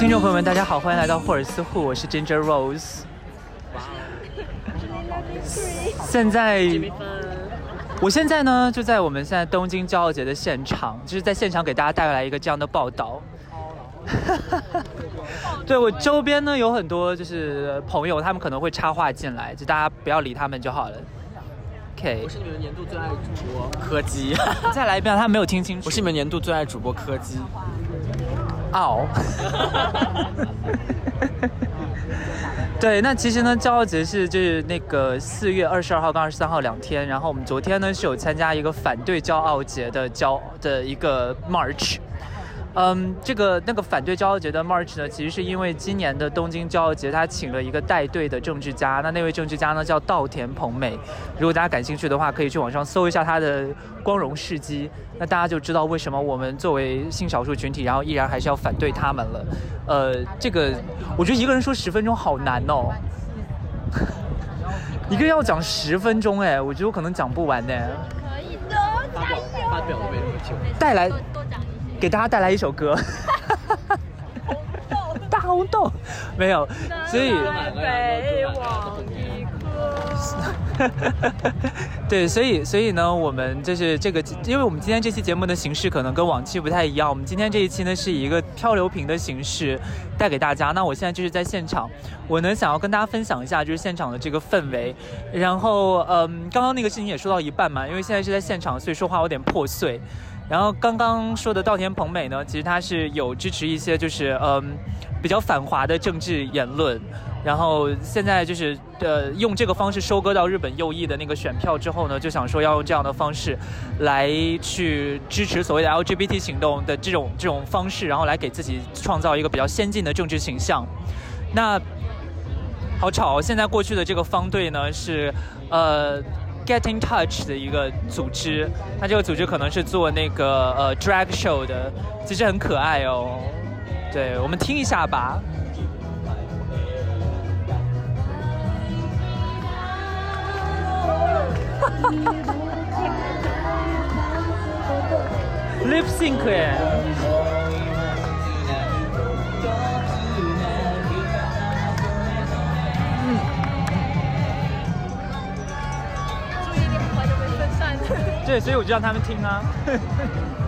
位听众朋友们，大家好，欢迎来到霍尔斯户，我是 Ginger Rose。现在，我现在呢就在我们现在东京骄傲节的现场，就是在现场给大家带来一个这样的报道。对我周边呢有很多就是朋友，他们可能会插话进来，就大家不要理他们就好了。OK，我是你们年度最爱主播柯基。再来一遍，他没有听清楚。我是你们年度最爱主播柯基。傲。对，那其实呢，骄傲节是就是那个四月二十二号跟二十三号两天，然后我们昨天呢是有参加一个反对骄傲节的骄的一个 march。嗯，这个那个反对骄傲节的 march 呢，其实是因为今年的东京骄傲节，他请了一个带队的政治家。那那位政治家呢，叫稻田朋美。如果大家感兴趣的话，可以去网上搜一下他的光荣事迹。那大家就知道为什么我们作为性少数群体，然后依然还是要反对他们了。呃，这个我觉得一个人说十分钟好难哦，一个人要讲十分钟，哎，我觉得我可能讲不完呢。可以的，加油发表都没什么久。带来。给大家带来一首歌，大红豆，没有，所以，对，所以，所以呢，我们就是这个，因为我们今天这期节目的形式可能跟往期不太一样，我们今天这一期呢是以一个漂流瓶的形式带给大家。那我现在就是在现场，我呢想要跟大家分享一下就是现场的这个氛围。然后，嗯，刚刚那个事情也说到一半嘛，因为现在是在现场，所以说话有点破碎。然后刚刚说的稻田朋美呢，其实他是有支持一些就是嗯比较反华的政治言论，然后现在就是呃用这个方式收割到日本右翼的那个选票之后呢，就想说要用这样的方式来去支持所谓的 LGBT 行动的这种这种方式，然后来给自己创造一个比较先进的政治形象。那好吵！现在过去的这个方队呢是呃。Get in touch 的一个组织，它这个组织可能是做那个呃 drag show 的，其实很可爱哦。对，我们听一下吧。Lip sync 耶。对，所以我就让他们听啊。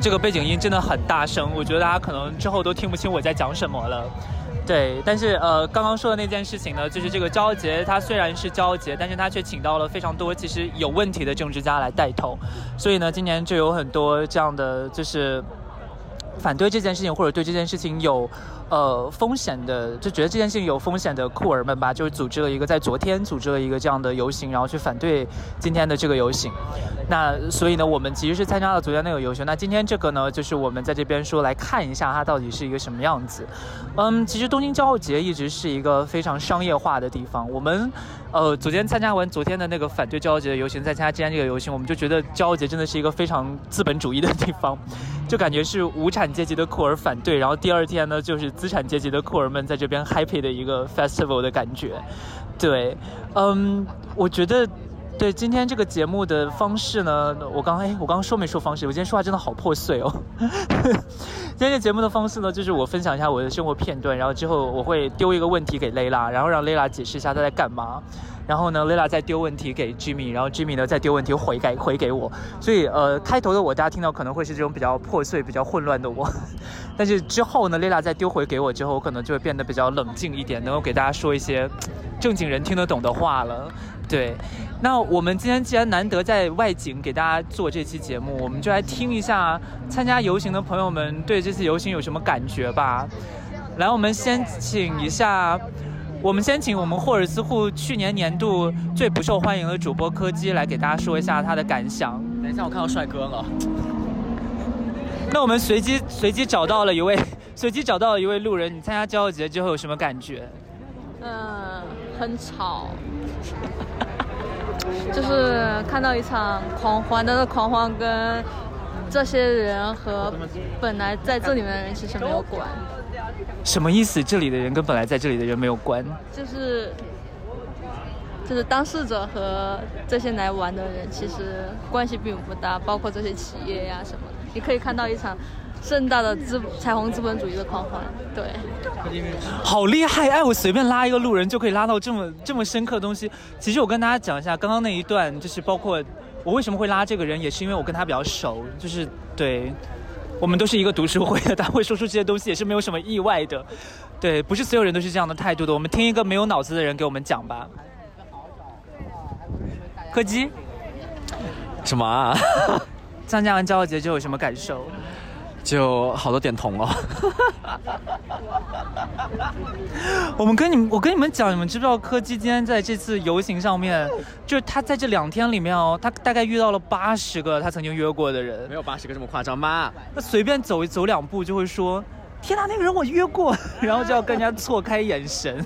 这个背景音真的很大声，我觉得大家可能之后都听不清我在讲什么了。对，但是呃，刚刚说的那件事情呢，就是这个骄傲节，它虽然是骄傲节，但是他却请到了非常多其实有问题的政治家来带头，所以呢，今年就有很多这样的就是反对这件事情或者对这件事情有。呃，风险的就觉得这件事情有风险的酷儿们吧，就是组织了一个在昨天组织了一个这样的游行，然后去反对今天的这个游行。那所以呢，我们其实是参加了昨天那个游行。那今天这个呢，就是我们在这边说来看一下它到底是一个什么样子。嗯，其实东京骄傲节一直是一个非常商业化的地方。我们呃昨天参加完昨天的那个反对骄傲节的游行，再参加今天这个游行，我们就觉得骄傲节真的是一个非常资本主义的地方，就感觉是无产阶级的酷儿反对，然后第二天呢就是。资产阶级的酷儿们在这边 happy 的一个 festival 的感觉，对，嗯，我觉得对今天这个节目的方式呢，我刚哎，我刚刚说没说方式？我今天说话真的好破碎哦。今天这节目的方式呢，就是我分享一下我的生活片段，然后之后我会丢一个问题给蕾拉，然后让蕾拉解释一下她在干嘛。然后呢，蕾拉再丢问题给 Jimmy，然后 Jimmy 呢再丢问题回给回给我。所以呃，开头的我大家听到可能会是这种比较破碎、比较混乱的我。但是之后呢，蕾拉再丢回给我之后，我可能就会变得比较冷静一点，能够给大家说一些正经人听得懂的话了。对，那我们今天既然难得在外景给大家做这期节目，我们就来听一下参加游行的朋友们对这次游行有什么感觉吧。来，我们先请一下。我们先请我们霍尔斯户去年年度最不受欢迎的主播柯基来给大家说一下他的感想。等一下，我看到帅哥了。那我们随机随机找到了一位 随机找到了一位路人，你参加骄傲节之后有什么感觉？嗯，很吵，就是看到一场狂欢，但是狂欢跟这些人和本来在这里面的人其实没有关，什么意思？这里的人跟本来在这里的人没有关？就是就是当事者和这些来玩的人其实关系并不大，包括这些企业呀、什么的。你可以看到一场盛大的资彩虹资本主义的狂欢，对。好厉害！哎，我随便拉一个路人就可以拉到这么 这么深刻的东西。其实我跟大家讲一下，刚刚那一段就是包括我为什么会拉这个人，也是因为我跟他比较熟，就是对，我们都是一个读书会的，他会说出这些东西也是没有什么意外的。对，不是所有人都是这样的态度的。我们听一个没有脑子的人给我们讲吧。柯基，什么啊？参加完骄傲节之后有什么感受？就好多点同哦。我们跟你们，我跟你们讲，你们知不知道柯基今天在这次游行上面，就是他在这两天里面哦，他大概遇到了八十个他曾经约过的人没，有八十个这么夸张吗？他随便走一走两步就会说，天哪，那个人我约过，然后就要跟人家错开眼神，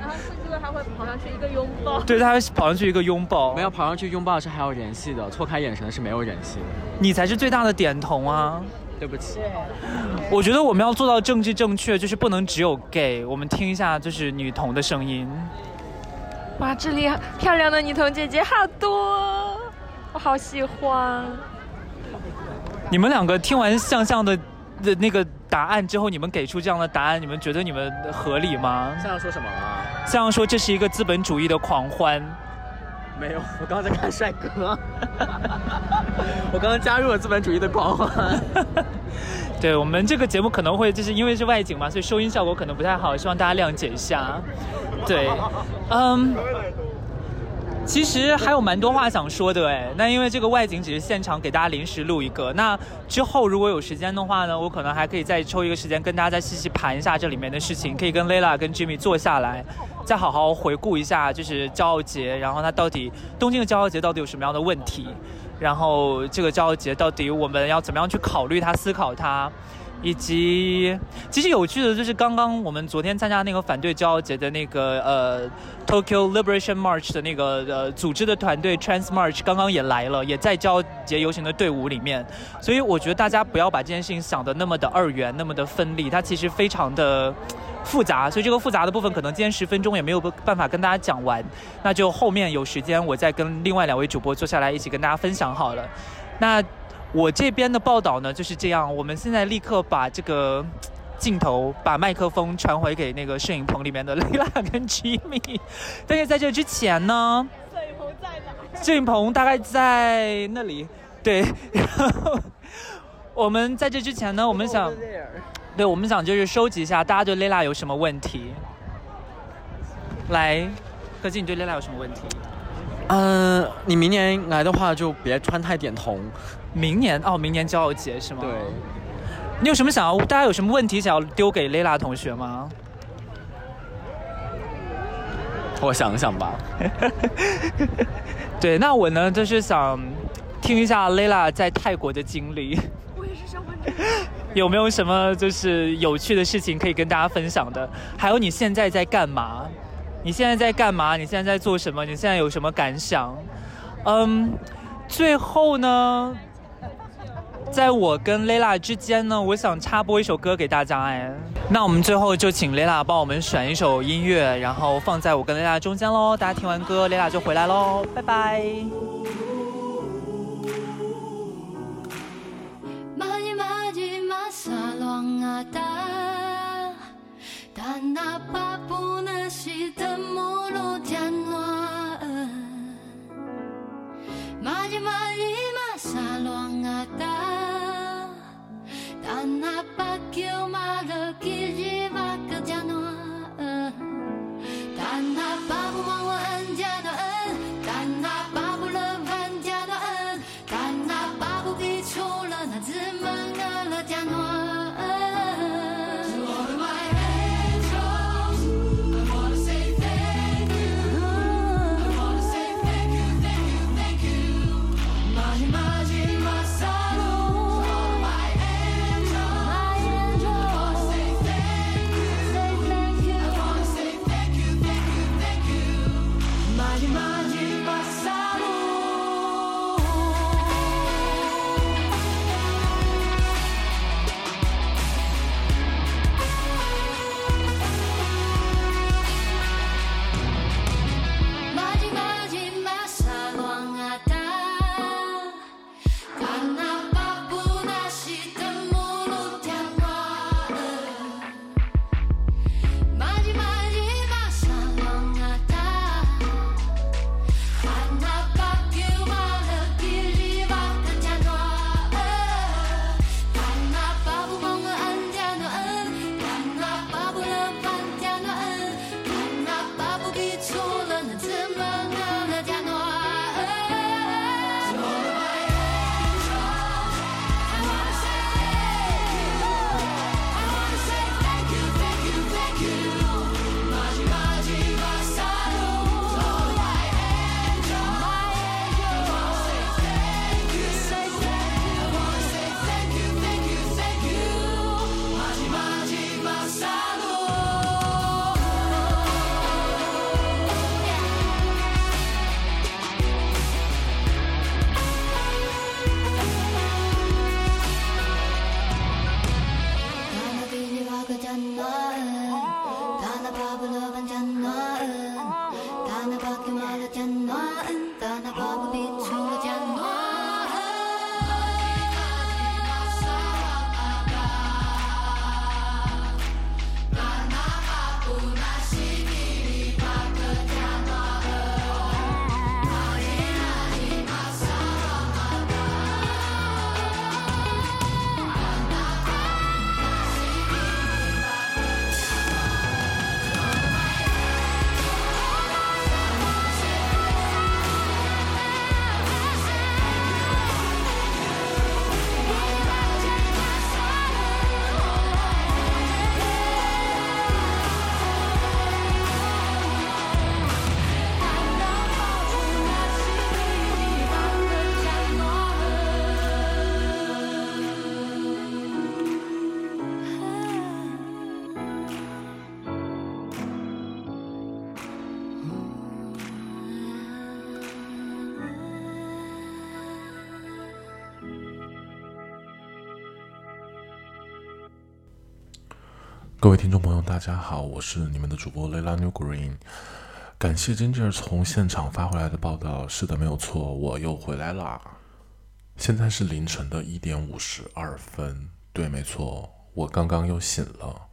然后这个还会跑上去一个拥抱。对他跑上去一个拥抱，没有跑上去拥抱是还有联系的，错开眼神是没有联系的。你才是最大的点同啊。对不起，我觉得我们要做到政治正确，就是不能只有 gay，我们听一下就是女童的声音。哇，这里漂亮的女童姐姐好多，我好喜欢。你们两个听完向向的的那个答案之后，你们给出这样的答案，你们觉得你们合理吗？向向说什么了？向向说这是一个资本主义的狂欢，没有，我刚刚在看帅哥。我刚刚加入了资本主义的狂欢。对我们这个节目可能会就是因为是外景嘛，所以收音效果可能不太好，希望大家谅解一下。对，嗯。其实还有蛮多话想说的哎，那因为这个外景只是现场给大家临时录一个，那之后如果有时间的话呢，我可能还可以再抽一个时间跟大家再细细盘一下这里面的事情，可以跟 Layla 跟 Jimmy 坐下来，再好好回顾一下就是骄傲节，然后它到底东京的骄傲节到底有什么样的问题，然后这个骄傲节到底我们要怎么样去考虑它、思考它。以及，其实有趣的就是，刚刚我们昨天参加那个反对骄傲节的那个呃 Tokyo Liberation March 的那个呃组织的团队 Trans March 刚刚也来了，也在骄傲节游行的队伍里面。所以我觉得大家不要把这件事情想的那么的二元，那么的分离，它其实非常的复杂。所以这个复杂的部分，可能今天十分钟也没有办法跟大家讲完，那就后面有时间我再跟另外两位主播坐下来一起跟大家分享好了。那。我这边的报道呢就是这样，我们现在立刻把这个镜头、把麦克风传回给那个摄影棚里面的 Lila 跟 Jimmy。但是在这之前呢，摄影棚在哪？摄影棚大概在那里。对，然后我们在这之前呢，我们想，对，我们想就是收集一下大家对 Lila 有什么问题。来，何静，你对 Lila 有什么问题？嗯，你明年来的话就别穿太点同。明年哦，明年骄傲节是吗？对。你有什么想要？大家有什么问题想要丢给 Layla 同学吗？我想想吧。对，那我呢，就是想听一下 Layla 在泰国的经历。我也是想问这个。有没有什么就是有趣的事情可以跟大家分享的？还有你现在在干嘛？你现在在干嘛？你现在在做什么？你现在有什么感想？嗯，最后呢，在我跟 Layla 之间呢，我想插播一首歌给大家。哎，那我们最后就请 Layla 帮我们选一首音乐，然后放在我跟 Layla 中间喽。大家听完歌，Layla 就回来喽，拜拜。 마지 마지막 사랑하다 단 아파보는 시든 모르잖아 마지 마지막 사랑하다 단 아파겨 말을 길지 막잖아 단 아파보면 언제나 各位听众朋友，大家好，我是你们的主播 Lela New Green。感谢 Ginger 从现场发回来的报道。是的，没有错，我又回来啦。现在是凌晨的一点五十二分。对，没错，我刚刚又醒了。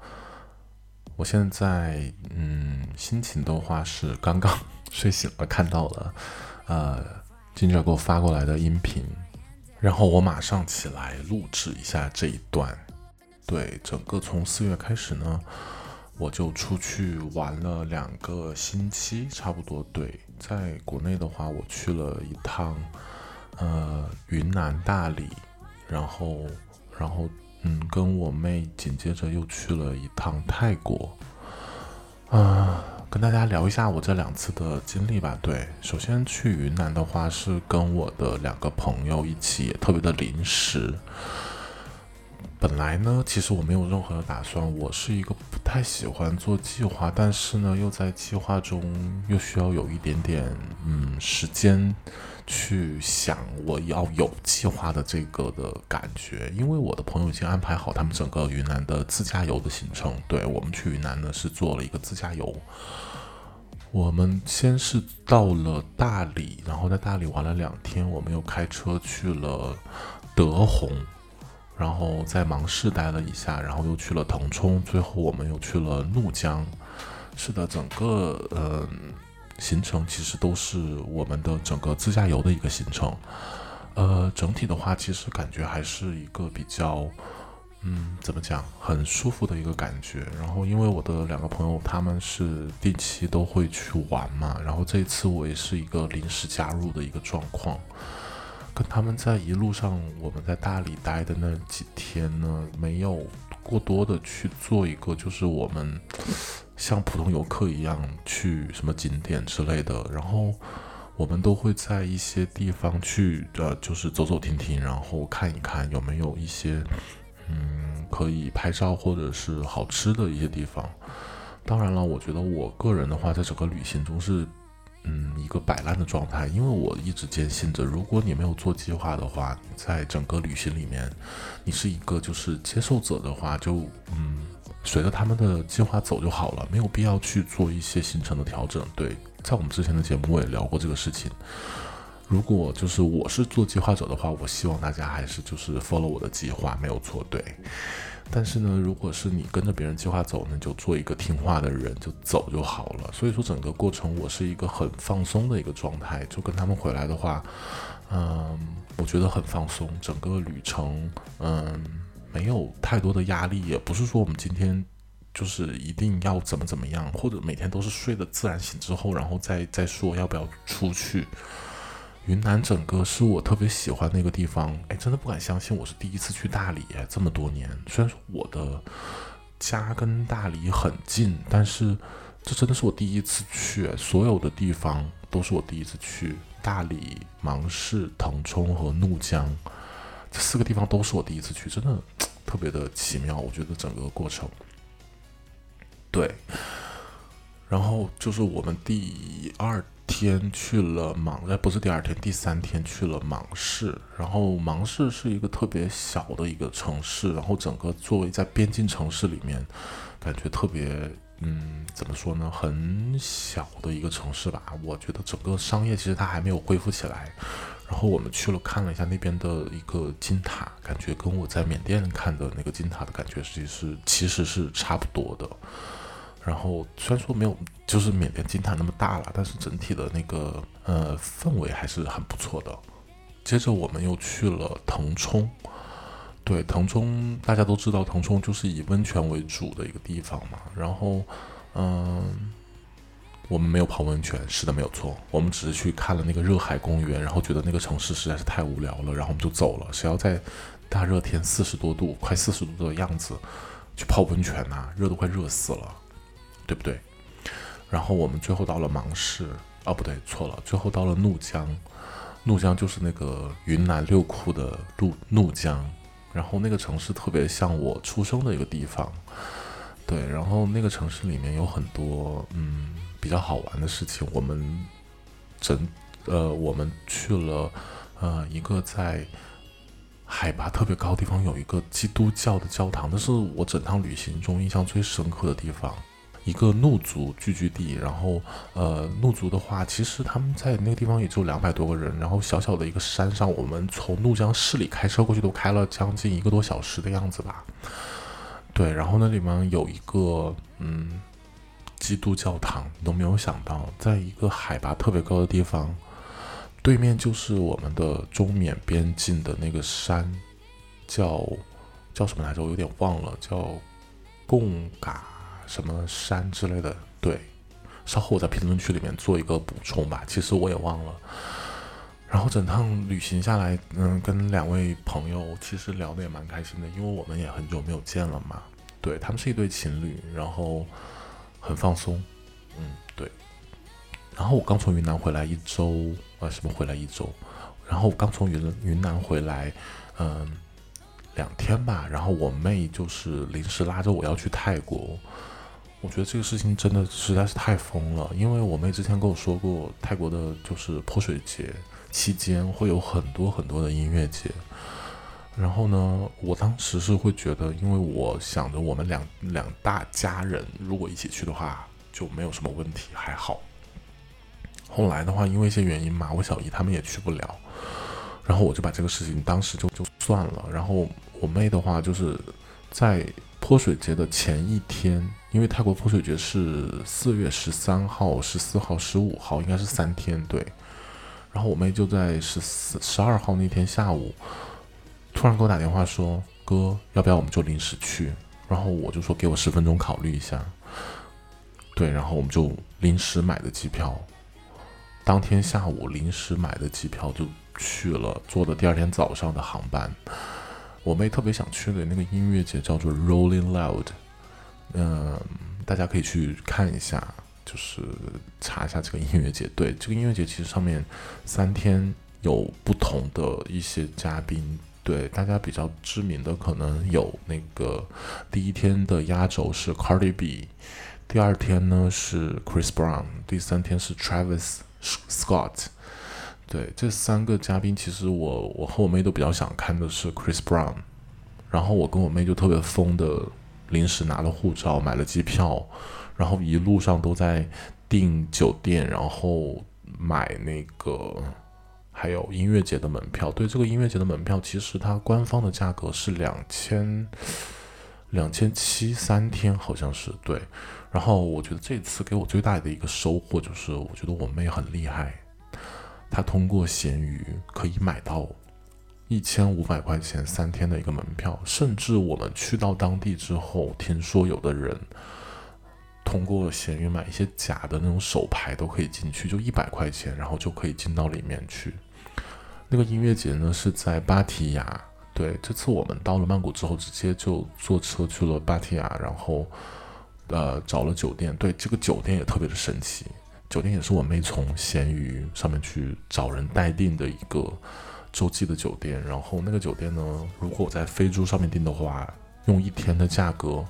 我现在，嗯，心情的话是刚刚睡醒了，看到了，呃，Ginger 给我发过来的音频，然后我马上起来录制一下这一段。对，整个从四月开始呢，我就出去玩了两个星期，差不多。对，在国内的话，我去了一趟，呃，云南大理，然后，然后，嗯，跟我妹紧接着又去了一趟泰国，啊，跟大家聊一下我这两次的经历吧。对，首先去云南的话是跟我的两个朋友一起，也特别的临时。本来呢，其实我没有任何的打算。我是一个不太喜欢做计划，但是呢，又在计划中又需要有一点点嗯时间去想我要有计划的这个的感觉。因为我的朋友已经安排好他们整个云南的自驾游的行程。对我们去云南呢是做了一个自驾游。我们先是到了大理，然后在大理玩了两天，我们又开车去了德宏。然后在芒市待了一下，然后又去了腾冲，最后我们又去了怒江。是的，整个呃行程其实都是我们的整个自驾游的一个行程。呃，整体的话，其实感觉还是一个比较，嗯，怎么讲，很舒服的一个感觉。然后因为我的两个朋友他们是定期都会去玩嘛，然后这一次我也是一个临时加入的一个状况。跟他们在一路上，我们在大理待的那几天呢，没有过多的去做一个，就是我们像普通游客一样去什么景点之类的。然后我们都会在一些地方去，呃，就是走走停停，然后看一看有没有一些嗯可以拍照或者是好吃的一些地方。当然了，我觉得我个人的话，在整个旅行中是。嗯，一个摆烂的状态，因为我一直坚信着，如果你没有做计划的话，在整个旅行里面，你是一个就是接受者的话，就嗯，随着他们的计划走就好了，没有必要去做一些行程的调整。对，在我们之前的节目我也聊过这个事情。如果就是我是做计划者的话，我希望大家还是就是 follow 我的计划，没有错，对。但是呢，如果是你跟着别人计划走那，就做一个听话的人，就走就好了。所以说，整个过程我是一个很放松的一个状态。就跟他们回来的话，嗯，我觉得很放松。整个旅程，嗯，没有太多的压力，也不是说我们今天就是一定要怎么怎么样，或者每天都是睡的自然醒之后，然后再再说要不要出去。云南整个是我特别喜欢的一个地方，哎，真的不敢相信我是第一次去大理，这么多年。虽然说我的家跟大理很近，但是这真的是我第一次去，所有的地方都是我第一次去。大理、芒市、腾冲和怒江这四个地方都是我第一次去，真的特别的奇妙。我觉得整个过程，对，然后就是我们第二。天去了芒，哎，不是第二天，第三天去了芒市。然后芒市是一个特别小的一个城市，然后整个作为在边境城市里面，感觉特别，嗯，怎么说呢，很小的一个城市吧。我觉得整个商业其实它还没有恢复起来。然后我们去了看了一下那边的一个金塔，感觉跟我在缅甸看的那个金塔的感觉其实其实是差不多的。然后虽然说没有就是缅甸金塔那么大了，但是整体的那个呃氛围还是很不错的。接着我们又去了腾冲，对，腾冲大家都知道，腾冲就是以温泉为主的一个地方嘛。然后嗯，我们没有泡温泉，是的，没有错，我们只是去看了那个热海公园，然后觉得那个城市实在是太无聊了，然后我们就走了。谁要在大热天四十多度，快四十度的样子去泡温泉呐？热都快热死了。对不对？然后我们最后到了芒市，哦，不对，错了，最后到了怒江。怒江就是那个云南六库的怒怒江，然后那个城市特别像我出生的一个地方。对，然后那个城市里面有很多嗯比较好玩的事情。我们整呃，我们去了呃一个在。海拔特别高的地方有一个基督教的教堂，那是我整趟旅行中印象最深刻的地方。一个怒族聚居地，然后呃，怒族的话，其实他们在那个地方也就两百多个人，然后小小的一个山上，我们从怒江市里开车过去都开了将近一个多小时的样子吧。对，然后那里面有一个嗯基督教堂，你都没有想到，在一个海拔特别高的地方，对面就是我们的中缅边境的那个山，叫叫什么来着？我有点忘了，叫贡嘎。什么山之类的，对，稍后我在评论区里面做一个补充吧。其实我也忘了。然后整趟旅行下来，嗯，跟两位朋友其实聊得也蛮开心的，因为我们也很久没有见了嘛。对他们是一对情侣，然后很放松，嗯，对。然后我刚从云南回来一周，啊，什么回来一周？然后我刚从云云南回来，嗯，两天吧。然后我妹就是临时拉着我要去泰国。我觉得这个事情真的实在是太疯了，因为我妹之前跟我说过，泰国的就是泼水节期间会有很多很多的音乐节。然后呢，我当时是会觉得，因为我想着我们两两大家人如果一起去的话就没有什么问题，还好。后来的话，因为一些原因嘛，我小姨他们也去不了，然后我就把这个事情当时就就算了。然后我妹的话就是在。泼水节的前一天，因为泰国泼水节是四月十三号、十四号、十五号，应该是三天对。然后我妹就在十四、十二号那天下午，突然给我打电话说：“哥，要不要我们就临时去？”然后我就说：“给我十分钟考虑一下。”对，然后我们就临时买的机票，当天下午临时买的机票就去了，坐的第二天早上的航班。我妹特别想去的那个音乐节叫做 Rolling Loud，嗯，大家可以去看一下，就是查一下这个音乐节。对，这个音乐节其实上面三天有不同的一些嘉宾，对大家比较知名的可能有那个第一天的压轴是 Cardi B，第二天呢是 Chris Brown，第三天是 Travis Scott。对这三个嘉宾，其实我我和我妹都比较想看的是 Chris Brown，然后我跟我妹就特别疯的，临时拿了护照，买了机票，然后一路上都在订酒店，然后买那个还有音乐节的门票。对这个音乐节的门票，其实它官方的价格是两千两千七三天，好像是对。然后我觉得这次给我最大的一个收获就是，我觉得我妹很厉害。他通过闲鱼可以买到一千五百块钱三天的一个门票，甚至我们去到当地之后，听说有的人通过闲鱼买一些假的那种手牌都可以进去，就一百块钱，然后就可以进到里面去。那个音乐节呢是在芭提雅，对，这次我们到了曼谷之后，直接就坐车去了芭提雅，然后呃找了酒店，对，这个酒店也特别的神奇。酒店也是我妹从闲鱼上面去找人代订的一个洲际的酒店，然后那个酒店呢，如果我在飞猪上面订的话，用一天的价格，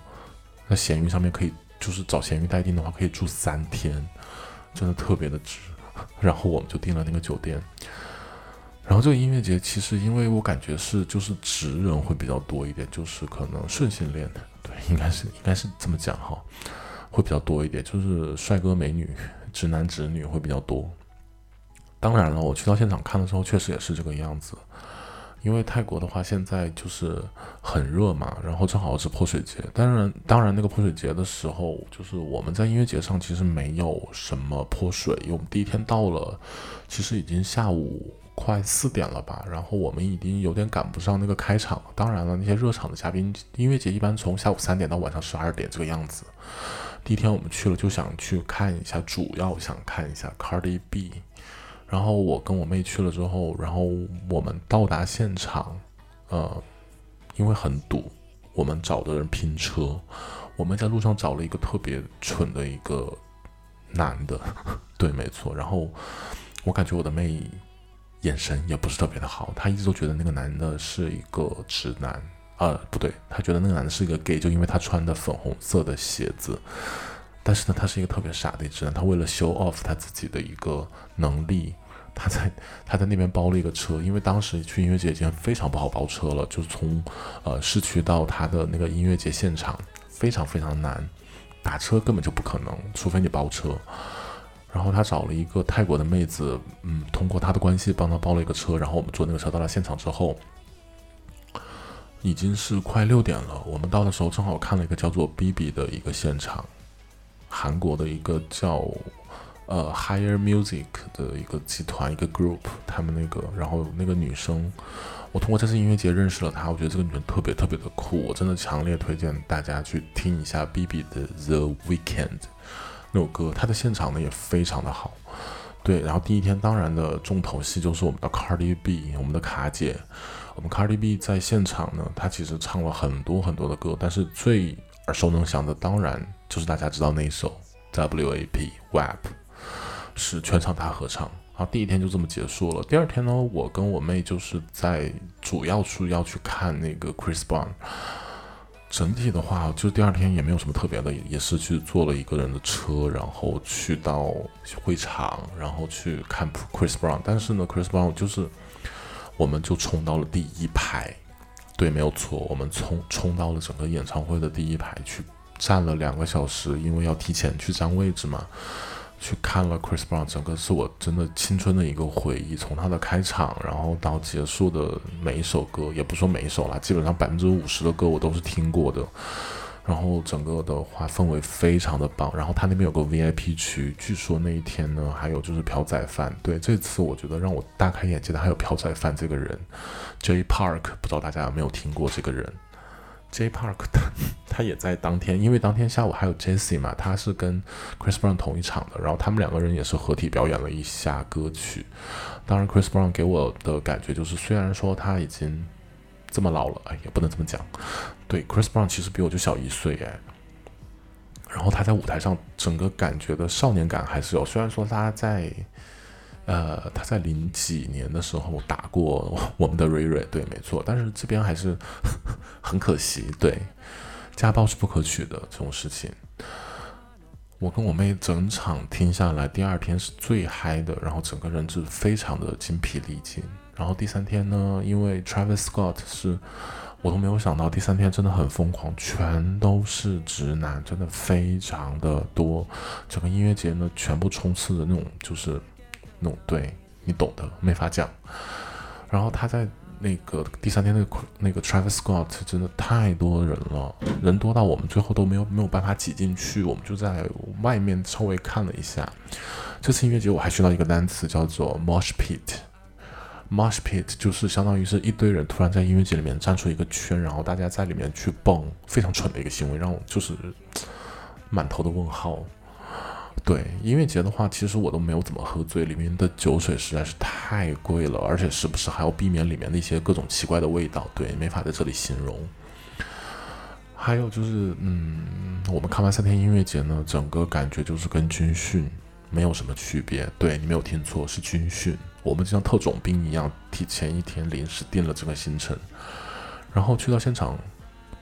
那闲鱼上面可以就是找闲鱼代订的话，可以住三天，真的特别的值。然后我们就订了那个酒店。然后这个音乐节其实因为我感觉是就是直人会比较多一点，就是可能顺性恋的，对，应该是应该是这么讲哈，会比较多一点，就是帅哥美女。直男直女会比较多，当然了，我去到现场看的时候，确实也是这个样子。因为泰国的话，现在就是很热嘛，然后正好是泼水节。当然，当然那个泼水节的时候，就是我们在音乐节上其实没有什么泼水，因为我们第一天到了，其实已经下午快四点了吧，然后我们已经有点赶不上那个开场。当然了，那些热场的嘉宾，音乐节一般从下午三点到晚上十二点这个样子。第一天我们去了，就想去看一下，主要想看一下 Cardi B。然后我跟我妹去了之后，然后我们到达现场，呃，因为很堵，我们找的人拼车。我们在路上找了一个特别蠢的一个男的，对，没错。然后我感觉我的妹眼神也不是特别的好，她一直都觉得那个男的是一个直男。呃，不对，他觉得那个男的是一个 gay，就因为他穿的粉红色的鞋子。但是呢，他是一个特别傻的直男，他为了 show off 他自己的一个能力，他在他在那边包了一个车，因为当时去音乐节已经非常不好包车了，就是从呃市区到他的那个音乐节现场非常非常难，打车根本就不可能，除非你包车。然后他找了一个泰国的妹子，嗯，通过他的关系帮他包了一个车，然后我们坐那个车到了现场之后，已经是快六点了。我们到的时候正好看了一个叫做 BB 的一个现场，韩国的一个叫呃 Higher Music 的一个集团一个 group，他们那个，然后那个女生，我通过这次音乐节认识了她，我觉得这个女人特别特别的酷，我真的强烈推荐大家去听一下 BB 的 The Weekend。那首歌，她的现场呢也非常的好，对。然后第一天当然的重头戏就是我们的 Cardi B，我们的卡姐。我们 Cardi B 在现场呢，他其实唱了很多很多的歌，但是最耳熟能详的当然就是大家知道那一首 WAP WAP，是全场大合唱。然后第一天就这么结束了。第二天呢，我跟我妹就是在主要是要去看那个 Chris Brown。整体的话，就第二天也没有什么特别的，也是去坐了一个人的车，然后去到会场，然后去看 Chris Brown。但是呢，Chris Brown 就是，我们就冲到了第一排，对，没有错，我们冲冲到了整个演唱会的第一排去站了两个小时，因为要提前去占位置嘛。去看了 Chris Brown，整个是我真的青春的一个回忆。从他的开场，然后到结束的每一首歌，也不说每一首啦，基本上百分之五十的歌我都是听过的。然后整个的话氛围非常的棒。然后他那边有个 VIP 区，据说那一天呢还有就是朴宰范。对，这次我觉得让我大开眼界的还有朴宰范这个人，J Park，不知道大家有没有听过这个人。J Park 他他也在当天，因为当天下午还有 Jessie 嘛，他是跟 Chris Brown 同一场的，然后他们两个人也是合体表演了一下歌曲。当然，Chris Brown 给我的感觉就是，虽然说他已经这么老了，哎，也不能这么讲。对，Chris Brown 其实比我就小一岁哎，然后他在舞台上整个感觉的少年感还是有，虽然说他在。呃，他在零几年的时候打过我们的瑞瑞，对，没错。但是这边还是很可惜，对，家暴是不可取的这种事情。我跟我妹整场听下来，第二天是最嗨的，然后整个人就非常的精疲力尽。然后第三天呢，因为 Travis Scott 是，我都没有想到第三天真的很疯狂，全都是直男，真的非常的多。整个音乐节呢，全部充斥着那种就是。那种对你懂的，没法讲。然后他在那个第三天，那个那个 Travis Scott 真的太多人了，人多到我们最后都没有没有办法挤进去，我们就在外面稍微看了一下。这次音乐节我还学到一个单词，叫做 Mosh Pit。Mosh Pit 就是相当于是一堆人突然在音乐节里面站出一个圈，然后大家在里面去蹦，非常蠢的一个行为，让我就是满头的问号。对音乐节的话，其实我都没有怎么喝醉，里面的酒水实在是太贵了，而且时不时还要避免里面的一些各种奇怪的味道，对，没法在这里形容。还有就是，嗯，我们看完三天音乐节呢，整个感觉就是跟军训没有什么区别。对你没有听错，是军训，我们就像特种兵一样，提前一天临时定了这个行程，然后去到现场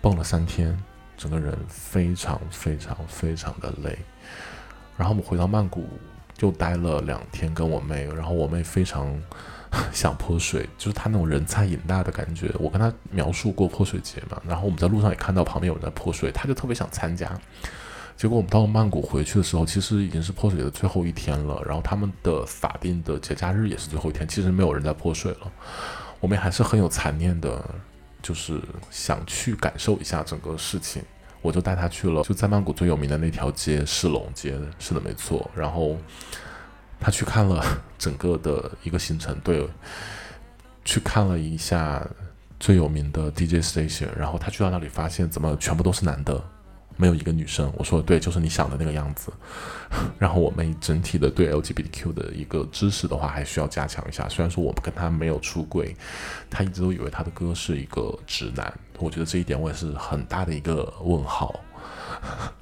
蹦了三天，整个人非常非常非常的累。然后我们回到曼谷，就待了两天，跟我妹。然后我妹非常想泼水，就是她那种人菜瘾大的感觉。我跟她描述过泼水节嘛，然后我们在路上也看到旁边有人在泼水，她就特别想参加。结果我们到了曼谷回去的时候，其实已经是泼水节的最后一天了。然后他们的法定的节假日也是最后一天，其实没有人在泼水了。我们还是很有残念的，就是想去感受一下整个事情。我就带他去了，就在曼谷最有名的那条街——世龙街。是的，没错。然后他去看了整个的一个行程，对，去看了一下最有名的 DJ station。然后他去到那里，发现怎么全部都是男的。没有一个女生，我说对，就是你想的那个样子。然后我们整体的对 LGBTQ 的一个知识的话，还需要加强一下。虽然说我们跟他没有出柜，他一直都以为他的歌是一个直男。我觉得这一点我也是很大的一个问号。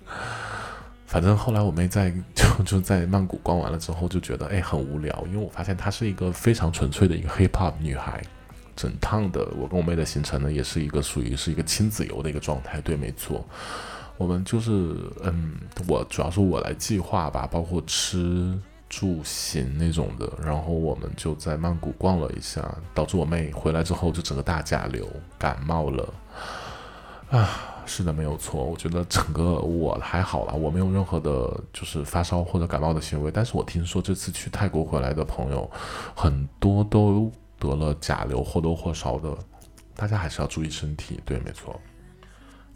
反正后来我妹在就 就在曼谷逛完了之后，就觉得哎很无聊，因为我发现她是一个非常纯粹的一个 hip hop 女孩。整趟的我跟我妹的行程呢，也是一个属于是一个亲子游的一个状态。对，没错。我们就是，嗯，我主要是我来计划吧，包括吃住行那种的，然后我们就在曼谷逛了一下，导致我妹回来之后就整个大甲流，感冒了。啊，是的，没有错。我觉得整个我还好啦，我没有任何的，就是发烧或者感冒的行为。但是我听说这次去泰国回来的朋友，很多都得了甲流，或多或少的。大家还是要注意身体，对，没错。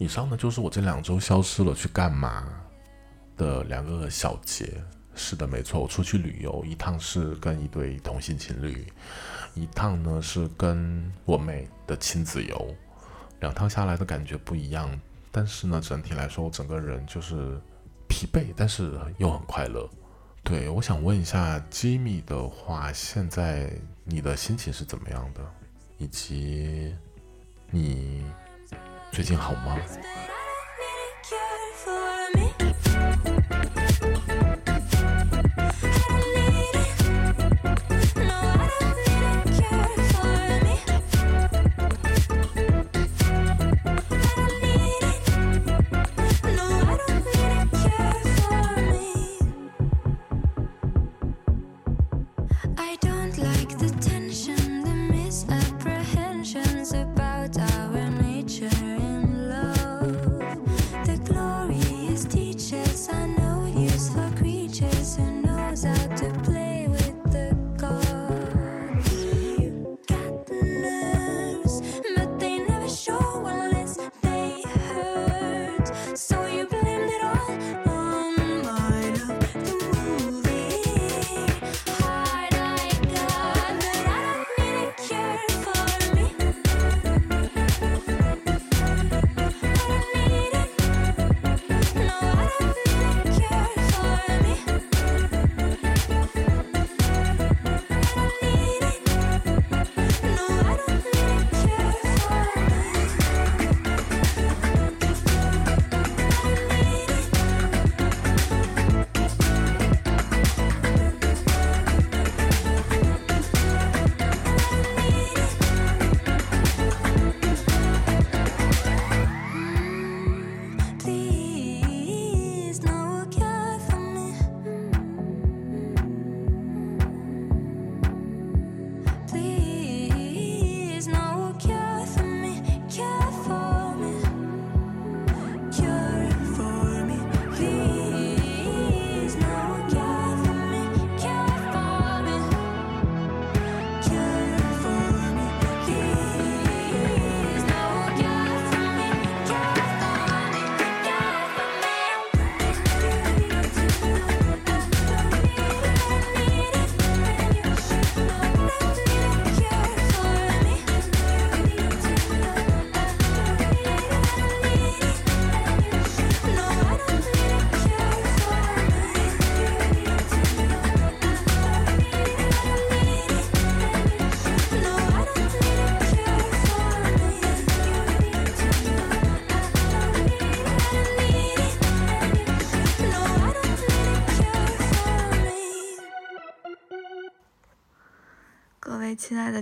以上呢就是我这两周消失了去干嘛的两个小节。是的，没错，我出去旅游一趟是跟一对同性情侣，一趟呢是跟我妹的亲子游。两趟下来的感觉不一样，但是呢，整体来说我整个人就是疲惫，但是又很快乐。对，我想问一下吉米的话，现在你的心情是怎么样的？以及你最近好吗？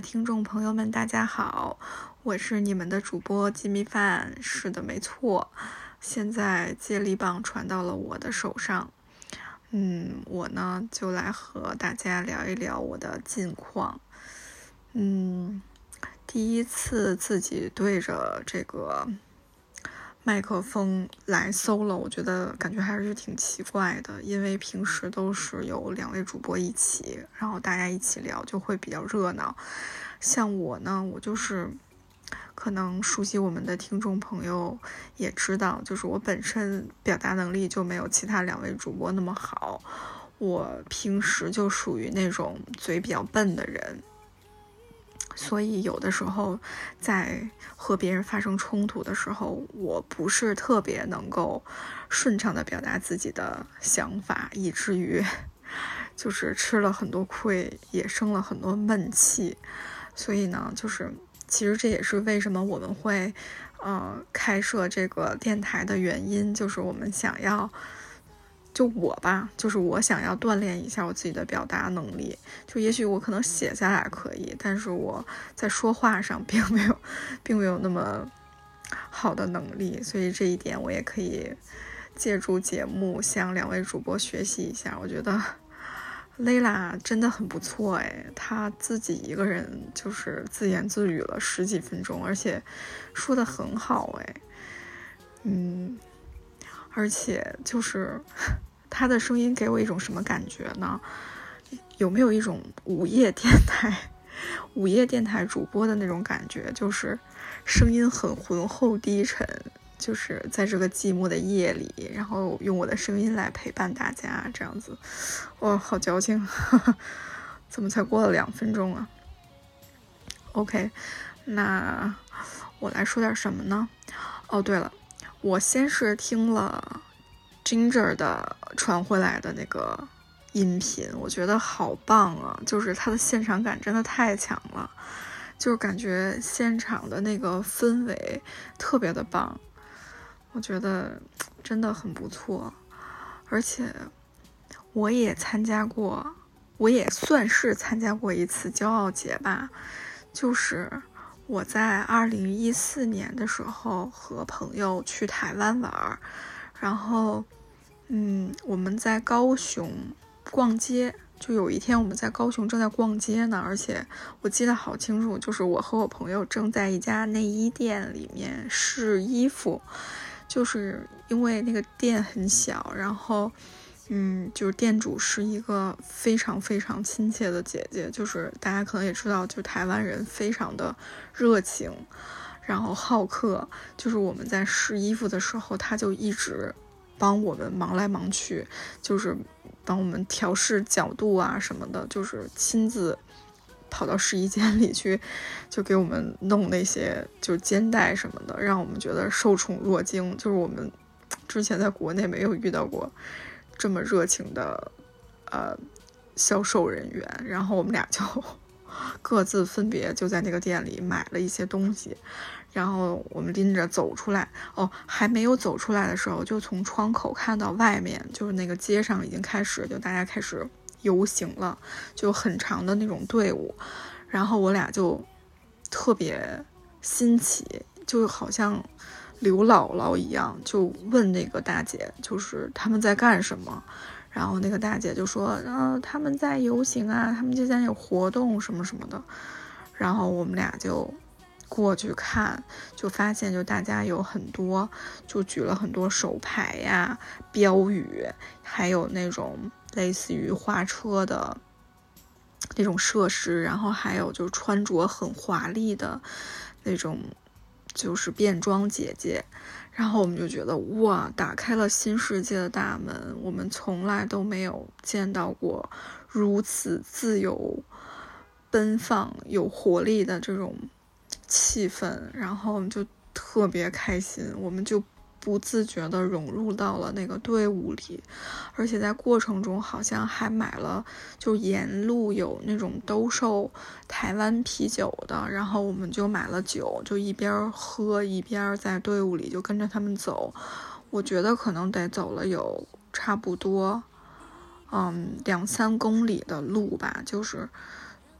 听众朋友们，大家好，我是你们的主播吉米饭。是的，没错，现在接力棒传到了我的手上。嗯，我呢就来和大家聊一聊我的近况。嗯，第一次自己对着这个麦克风来 solo，我觉得感觉还是挺奇怪的，因为平时都是有两位主播一起，然后大家一起聊就会比较热闹。像我呢，我就是可能熟悉我们的听众朋友也知道，就是我本身表达能力就没有其他两位主播那么好，我平时就属于那种嘴比较笨的人。所以有的时候在和别人发生冲突的时候，我不是特别能够顺畅的表达自己的想法，以至于就是吃了很多亏，也生了很多闷气。所以呢，就是其实这也是为什么我们会呃开设这个电台的原因，就是我们想要。就我吧，就是我想要锻炼一下我自己的表达能力。就也许我可能写下来可以，但是我在说话上并没有，并没有那么好的能力。所以这一点我也可以借助节目向两位主播学习一下。我觉得 蕾拉真的很不错哎，她自己一个人就是自言自语了十几分钟，而且说的很好哎，嗯，而且就是 他的声音给我一种什么感觉呢？有没有一种午夜电台、午夜电台主播的那种感觉？就是声音很浑厚低沉，就是在这个寂寞的夜里，然后用我的声音来陪伴大家，这样子，哇，好矫情！怎么才过了两分钟啊？OK，那我来说点什么呢？哦，对了，我先是听了 Ginger 的传回来的那个。音频我觉得好棒啊！就是它的现场感真的太强了，就是感觉现场的那个氛围特别的棒，我觉得真的很不错。而且我也参加过，我也算是参加过一次骄傲节吧，就是我在二零一四年的时候和朋友去台湾玩儿，然后嗯，我们在高雄。逛街，就有一天我们在高雄正在逛街呢，而且我记得好清楚，就是我和我朋友正在一家内衣店里面试衣服，就是因为那个店很小，然后，嗯，就是店主是一个非常非常亲切的姐姐，就是大家可能也知道，就台湾人非常的热情，然后好客，就是我们在试衣服的时候，她就一直帮我们忙来忙去，就是。帮我们调试角度啊什么的，就是亲自跑到试衣间里去，就给我们弄那些就是肩带什么的，让我们觉得受宠若惊。就是我们之前在国内没有遇到过这么热情的呃销售人员，然后我们俩就 各自分别就在那个店里买了一些东西。然后我们拎着走出来，哦，还没有走出来的时候，就从窗口看到外面，就是那个街上已经开始，就大家开始游行了，就很长的那种队伍。然后我俩就特别新奇，就好像刘姥姥一样，就问那个大姐，就是他们在干什么。然后那个大姐就说，嗯，他们在游行啊，他们就在有活动什么什么的。然后我们俩就。过去看，就发现就大家有很多，就举了很多手牌呀、标语，还有那种类似于花车的那种设施，然后还有就穿着很华丽的那种，就是变装姐姐。然后我们就觉得哇，打开了新世界的大门，我们从来都没有见到过如此自由、奔放、有活力的这种。气氛，然后我们就特别开心，我们就不自觉地融入到了那个队伍里，而且在过程中好像还买了，就沿路有那种兜售台湾啤酒的，然后我们就买了酒，就一边喝一边在队伍里就跟着他们走。我觉得可能得走了有差不多，嗯，两三公里的路吧，就是。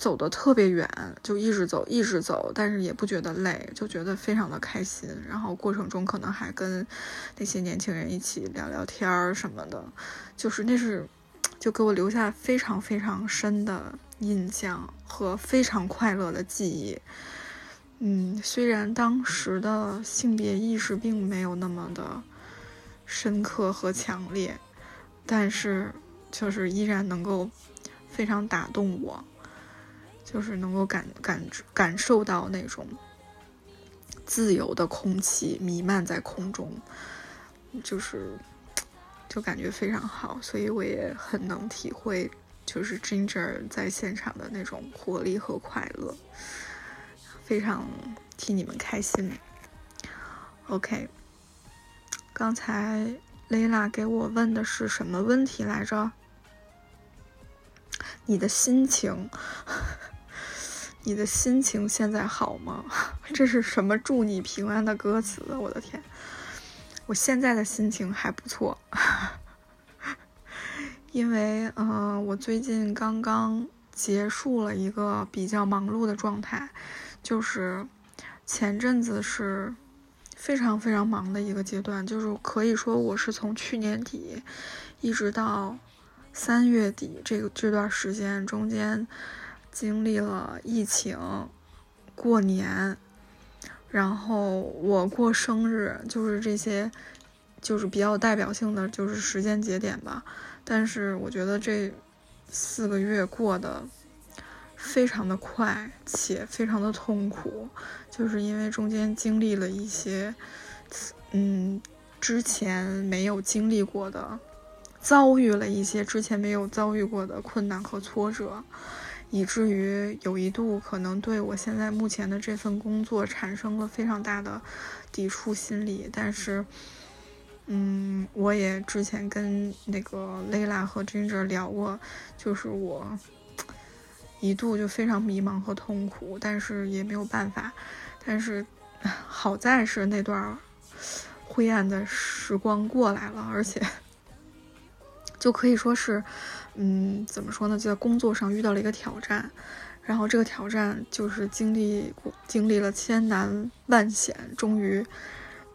走的特别远，就一直走，一直走，但是也不觉得累，就觉得非常的开心。然后过程中可能还跟那些年轻人一起聊聊天儿什么的，就是那是就给我留下非常非常深的印象和非常快乐的记忆。嗯，虽然当时的性别意识并没有那么的深刻和强烈，但是就是依然能够非常打动我。就是能够感感感受到那种自由的空气弥漫在空中，就是就感觉非常好，所以我也很能体会，就是 Ginger 在现场的那种活力和快乐，非常替你们开心。OK，刚才 Layla 给我问的是什么问题来着？你的心情。你的心情现在好吗？这是什么祝你平安的歌词？我的天，我现在的心情还不错，因为嗯，我最近刚刚结束了一个比较忙碌的状态，就是前阵子是非常非常忙的一个阶段，就是可以说我是从去年底一直到三月底这个这段时间中间经历了疫情、过年，然后我过生日，就是这些，就是比较代表性的就是时间节点吧。但是我觉得这四个月过得非常的快，且非常的痛苦，就是因为中间经历了一些，嗯，之前没有经历过的。遭遇了一些之前没有遭遇过的困难和挫折，以至于有一度可能对我现在目前的这份工作产生了非常大的抵触心理。但是，嗯，我也之前跟那个 Layla 和 Ginger 聊过，就是我一度就非常迷茫和痛苦，但是也没有办法。但是好在是那段灰暗的时光过来了，而且。就可以说是，嗯，怎么说呢？就在工作上遇到了一个挑战，然后这个挑战就是经历过经历了千难万险，终于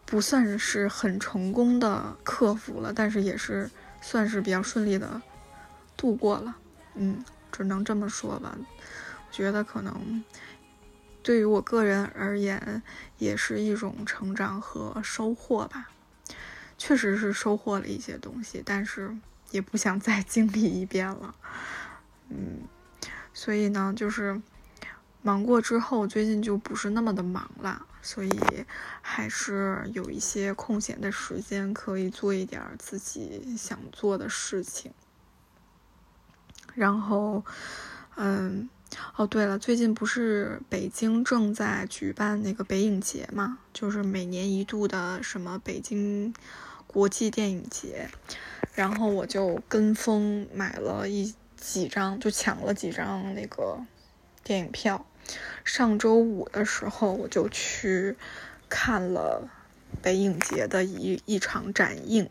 不算是很成功的克服了，但是也是算是比较顺利的度过了。嗯，只能这么说吧。我觉得可能对于我个人而言，也是一种成长和收获吧。确实是收获了一些东西，但是。也不想再经历一遍了，嗯，所以呢，就是忙过之后，最近就不是那么的忙了，所以还是有一些空闲的时间可以做一点自己想做的事情。然后，嗯，哦，对了，最近不是北京正在举办那个北影节嘛，就是每年一度的什么北京国际电影节。然后我就跟风买了一几张，就抢了几张那个电影票。上周五的时候，我就去看了北影节的一一场展映。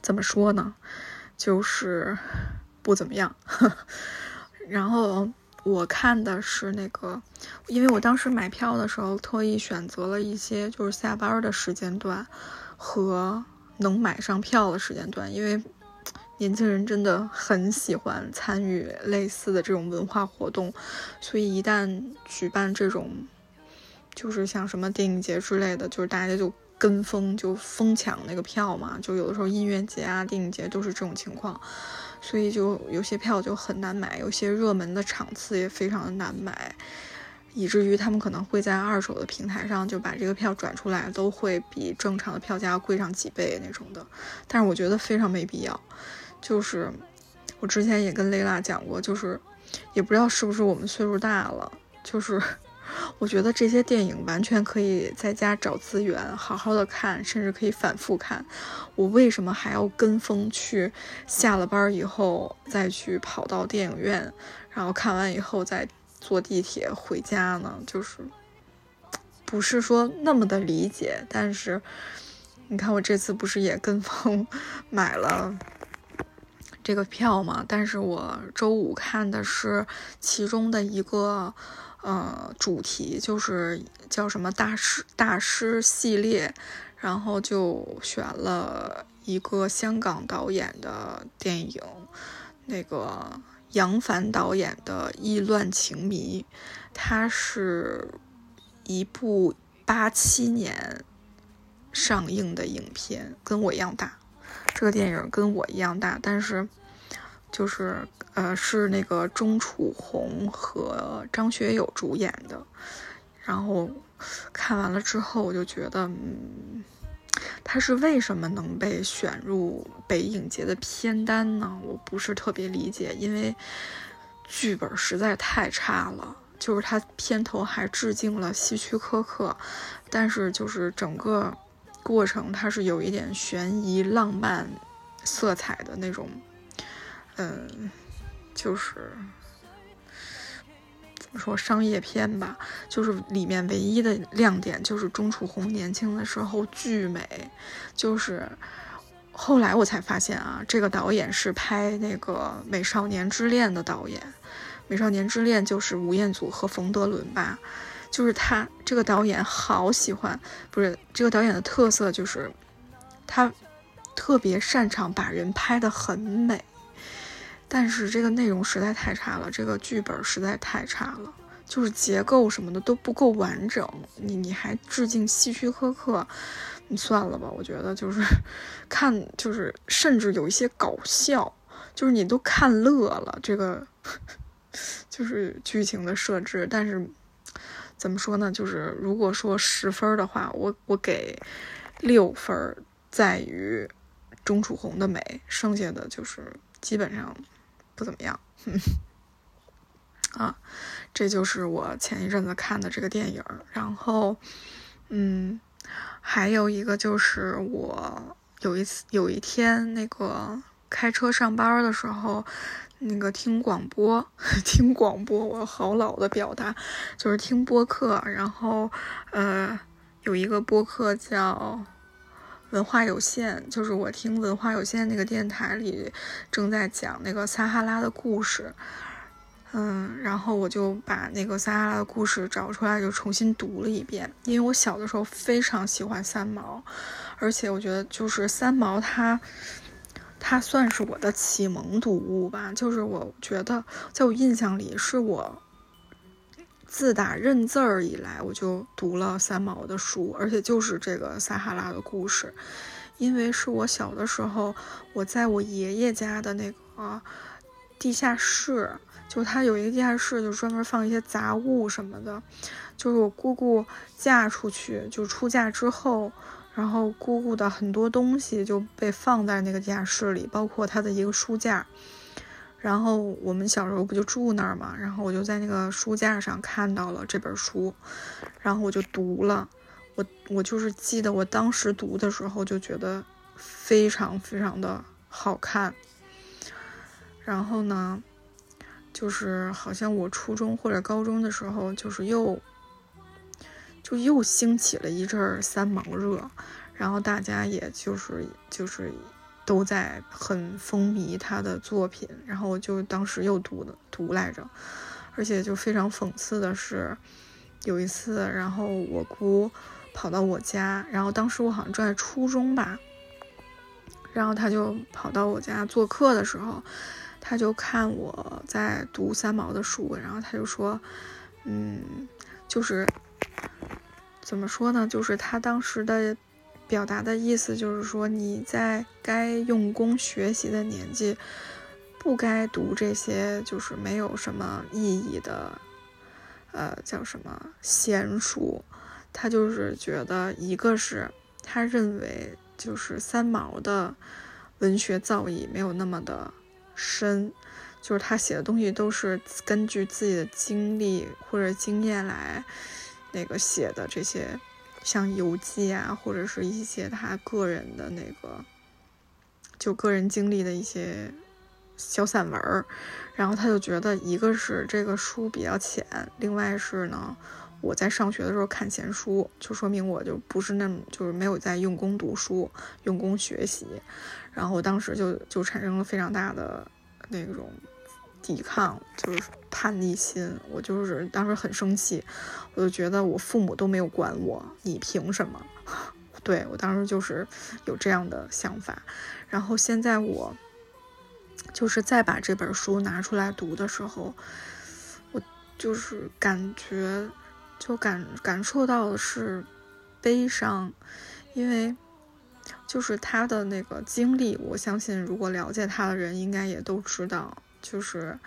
怎么说呢？就是不怎么样。然后我看的是那个，因为我当时买票的时候特意选择了一些就是下班的时间段和。能买上票的时间段，因为年轻人真的很喜欢参与类似的这种文化活动，所以一旦举办这种，就是像什么电影节之类的，就是大家就跟风，就疯抢那个票嘛。就有的时候音乐节啊、电影节都是这种情况，所以就有些票就很难买，有些热门的场次也非常的难买。以至于他们可能会在二手的平台上就把这个票转出来，都会比正常的票价贵上几倍那种的。但是我觉得非常没必要。就是我之前也跟雷拉讲过，就是也不知道是不是我们岁数大了，就是我觉得这些电影完全可以在家找资源好好的看，甚至可以反复看。我为什么还要跟风去下了班以后再去跑到电影院，然后看完以后再。坐地铁回家呢，就是不是说那么的理解，但是你看我这次不是也跟风买了这个票嘛？但是我周五看的是其中的一个呃主题，就是叫什么大师大师系列，然后就选了一个香港导演的电影，那个。杨凡导演的《意乱情迷》，它是一部八七年上映的影片，跟我一样大。这个电影跟我一样大，但是就是呃是那个钟楚红和张学友主演的。然后看完了之后，我就觉得，嗯。他是为什么能被选入北影节的片单呢？我不是特别理解，因为剧本实在太差了。就是他片头还致敬了希区柯克，但是就是整个过程它是有一点悬疑浪漫色彩的那种，嗯，就是。说商业片吧，就是里面唯一的亮点就是钟楚红年轻的时候巨美，就是后来我才发现啊，这个导演是拍那个《美少年之恋》的导演，《美少年之恋》就是吴彦祖和冯德伦吧，就是他这个导演好喜欢，不是这个导演的特色就是他特别擅长把人拍得很美，但是这个内容实在太差了，这个剧本实在太差了，就是结构什么的都不够完整。你你还致敬希区柯克，你算了吧，我觉得就是 看就是甚至有一些搞笑，就是你都看乐了。这个 就是剧情的设置，但是怎么说呢？就是如果说十分的话，我我给六分，在于钟楚红的美，剩下的就是基本上怎么样。啊，这就是我前一阵子看的这个电影。然后，嗯，还有一个就是我有一次有一天那个开车上班的时候。那个听广播，听广播，我好老的表达，就是听播客。然后，呃，有一个播客叫文化有限，就是我听文化有限那个电台里正在讲那个撒哈拉的故事。嗯，然后我就把那个撒哈拉的故事找出来，就重新读了一遍。因为我小的时候非常喜欢三毛，而且我觉得就是三毛他。它算是我的启蒙读物吧，就是我觉得，在我印象里，是我自打认字儿以来，我就读了三毛的书，而且就是这个撒哈拉的故事，因为是我小的时候，我在我爷爷家的那个地下室，就他有一个地下室，就专门放一些杂物什么的，就是我姑姑嫁出去，就出嫁之后。然后姑姑的很多东西就被放在那个地下室里，包括她的一个书架。然后我们小时候不就住那儿嘛，然后我就在那个书架上看到了这本书，然后我就读了。我我就是记得我当时读的时候就觉得非常非常的好看。然后呢，就是好像我初中或者高中的时候，就是又。就又兴起了一阵三毛热，然后大家也就是就是都在很风靡他的作品，然后我就当时又读的读来着，而且就非常讽刺的是，有一次，然后我姑跑到我家，然后当时我好像正在初中吧，然后他就跑到我家做客的时候，他就看我在读三毛的书，然后他就说，嗯，就是。怎么说呢？就是他当时的表达的意思，就是说你在该用功学习的年纪，不该读这些就是没有什么意义的，呃，叫什么闲书。他就是觉得，一个是他认为就是三毛的文学造诣没有那么的深，就是他写的东西都是根据自己的经历或者经验来。那个写的这些，像游记啊，或者是一些他个人的那个，就个人经历的一些小散文儿，然后他就觉得，一个是这个书比较浅，另外是呢，我在上学的时候看闲书，就说明我就不是那么就是没有在用功读书、用功学习，然后当时就就产生了非常大的那种。抵抗就是叛逆心，我就是当时很生气，我就觉得我父母都没有管我，你凭什么？对我当时就是有这样的想法。然后现在我就是再把这本书拿出来读的时候，我就是感觉就感感受到的是悲伤，因为就是他的那个经历，我相信如果了解他的人应该也都知道。就是，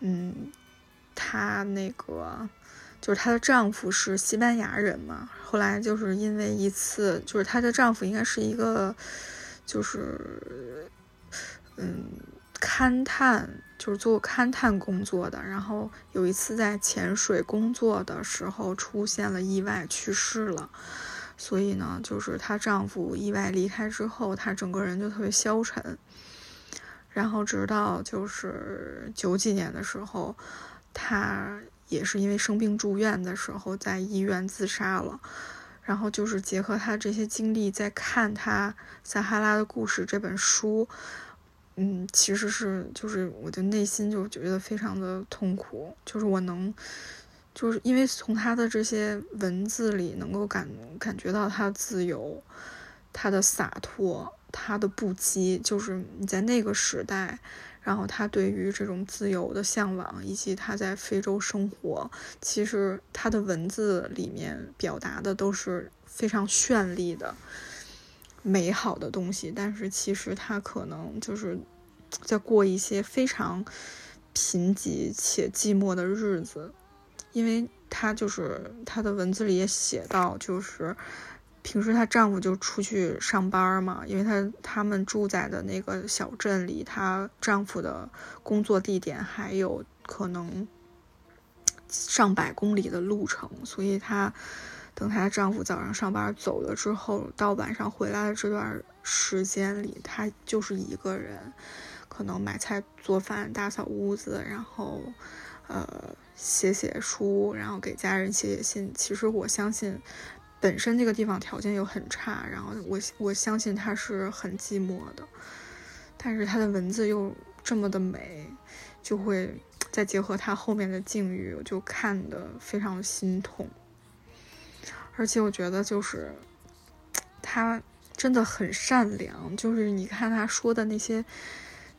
嗯，她那个就是她的丈夫是西班牙人嘛，后来就是因为一次，就是她的丈夫应该是一个，就是，嗯，勘探，就是做勘探工作的，然后有一次在潜水工作的时候出现了意外去世了，所以呢，就是她丈夫意外离开之后，她整个人就特别消沉。然后直到就是九几年的时候，他也是因为生病住院的时候，在医院自杀了。然后就是结合他这些经历，在看他《撒哈拉的故事》这本书，嗯，其实是就是我的内心就觉得非常的痛苦。就是我能，就是因为从他的这些文字里能够感感觉到他的自由，他的洒脱。他的不羁，就是你在那个时代，然后他对于这种自由的向往，以及他在非洲生活，其实他的文字里面表达的都是非常绚丽的、美好的东西，但是其实他可能就是在过一些非常贫瘠且寂寞的日子，因为他就是他的文字里也写到，就是平时她丈夫就出去上班嘛，因为她他们住在的那个小镇离她丈夫的工作地点还有可能上百公里的路程，所以她等她丈夫早上上班走了之后，到晚上回来的这段时间里，她就是一个人，可能买菜、做饭、打扫屋子，然后呃写写书，然后给家人写写信。其实我相信，本身这个地方条件又很差，然后我我相信他是很寂寞的，但是他的文字又这么的美，就会再结合他后面的境遇，我就看得非常心痛。而且我觉得就是他真的很善良，就是你看他说的那些，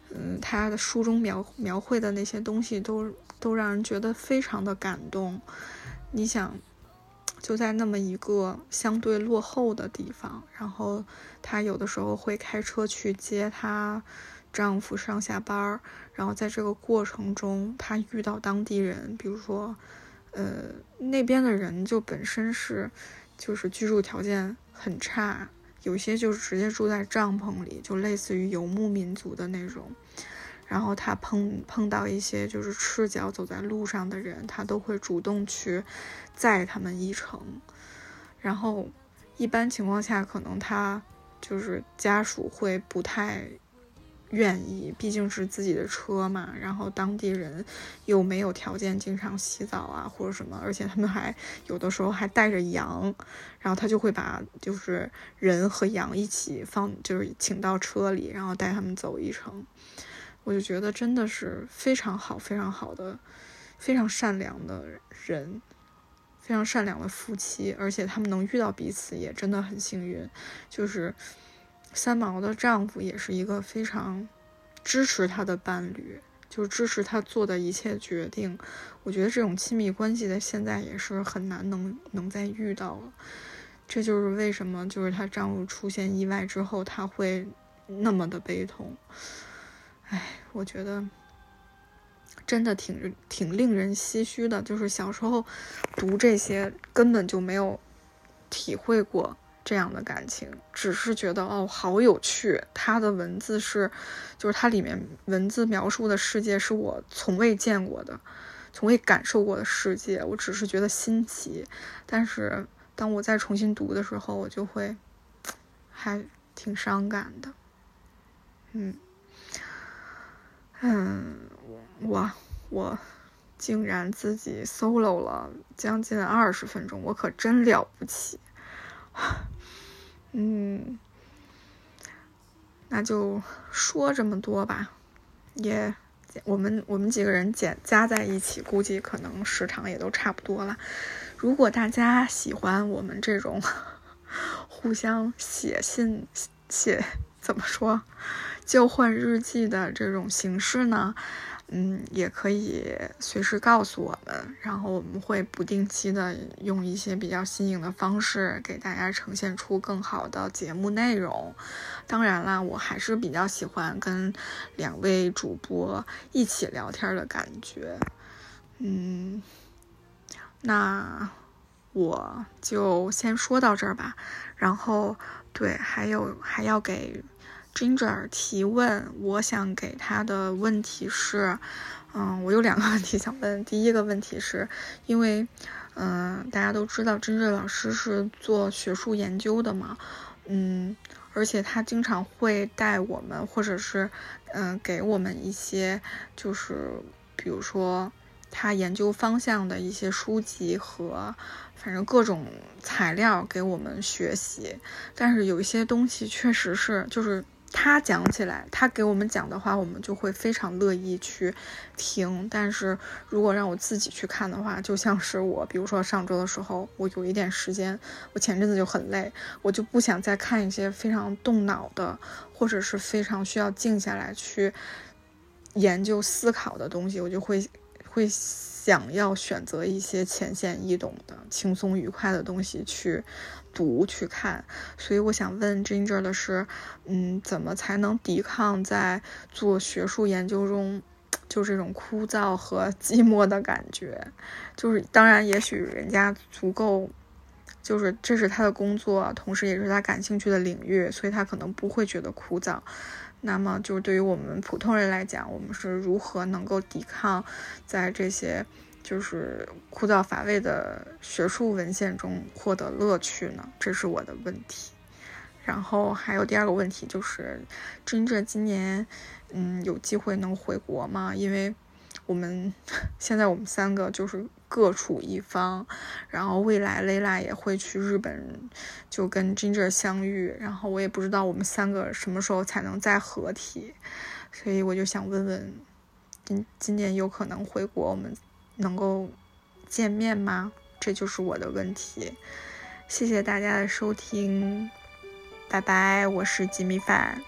嗯，他的书中描描绘的那些东西都都让人觉得非常的感动。你想，就在那么一个相对落后的地方，然后她有的时候会开车去接她丈夫上下班儿，然后在这个过程中，她遇到当地人，比如说。呃，那边的人就本身是，就是居住条件很差，有些就是直接住在帐篷里，就类似于游牧民族的那种。然后他碰碰到一些就是赤脚走在路上的人，他都会主动去载他们一程。然后一般情况下，可能他就是家属会不太。愿意，毕竟是自己的车嘛，然后当地人又没有条件经常洗澡啊或者什么，而且他们还有的时候还带着羊，然后他就会把就是人和羊一起放，就是请到车里，然后带他们走一程。我就觉得真的是非常好、非常好的、非常善良的人，非常善良的夫妻，而且他们能遇到彼此也真的很幸运，就是。三毛的丈夫也是一个非常支持她的伴侣，就支持她做的一切决定。我觉得这种亲密关系在现在也是很难能能再遇到了。这就是为什么，就是她丈夫出现意外之后，她会那么的悲痛。哎，我觉得真的挺挺令人唏嘘的。就是小时候读这些，根本就没有体会过。这样的感情，只是觉得哦，好有趣。他的文字是，就是它里面文字描述的世界是我从未见过的，从未感受过的世界。我只是觉得新奇，但是当我再重新读的时候，我就会 还挺伤感的。嗯嗯，我我竟然自己 solo 了将近二十分钟，我可真了不起。嗯，那就说这么多吧，也我们我们几个人减加在一起，估计可能时长也都差不多了。如果大家喜欢我们这种 互相写信写怎么说交换日记的这种形式呢？嗯，也可以随时告诉我们，然后我们会不定期的用一些比较新颖的方式给大家呈现出更好的节目内容。当然啦，我还是比较喜欢跟两位主播一起聊天的感觉。嗯，那我就先说到这儿吧。然后，对，还有还要给。Ginger 提问，我想给他的问题是，嗯，我有两个问题想问。第一个问题是，因为，嗯，大家都知道 Ginger 老师是做学术研究的嘛，嗯，而且他经常会带我们，或者是，嗯，给我们一些，就是比如说他研究方向的一些书籍和，反正各种材料给我们学习。但是有一些东西确实是，就是。他讲起来，他给我们讲的话，我们就会非常乐意去听。但是如果让我自己去看的话，就像是我，比如说上周的时候，我有一点时间，我前阵子就很累，我就不想再看一些非常动脑的，或者是非常需要静下来去研究思考的东西，我就会会想要选择一些浅显易懂的、轻松愉快的东西去读去看。所以我想问 Ginger 的是，嗯，怎么才能抵抗在做学术研究中就这种枯燥和 寂寞的感觉？就是当然，也许人家足够。就是这是他的工作，同时也是他感兴趣的领域，所以他可能不会觉得枯燥。那么，就是对于我们普通人来讲，我们是如何能够抵抗在这些就是枯燥乏味的学术文献中获得乐趣呢？这是我的问题。然后还有第二个问题就是，Ginger 今年嗯有机会能回国吗？因为我们 现在我们三个就是各处一方，然后未来 Layla 也会去日本，就跟 Ginger 相遇，然后我也不知道我们三个什么时候才能再合体，所以我就想问问，今今年有可能回国，我们能够见面吗？这就是我的问题。谢谢大家的收听，拜拜，我是吉米饭。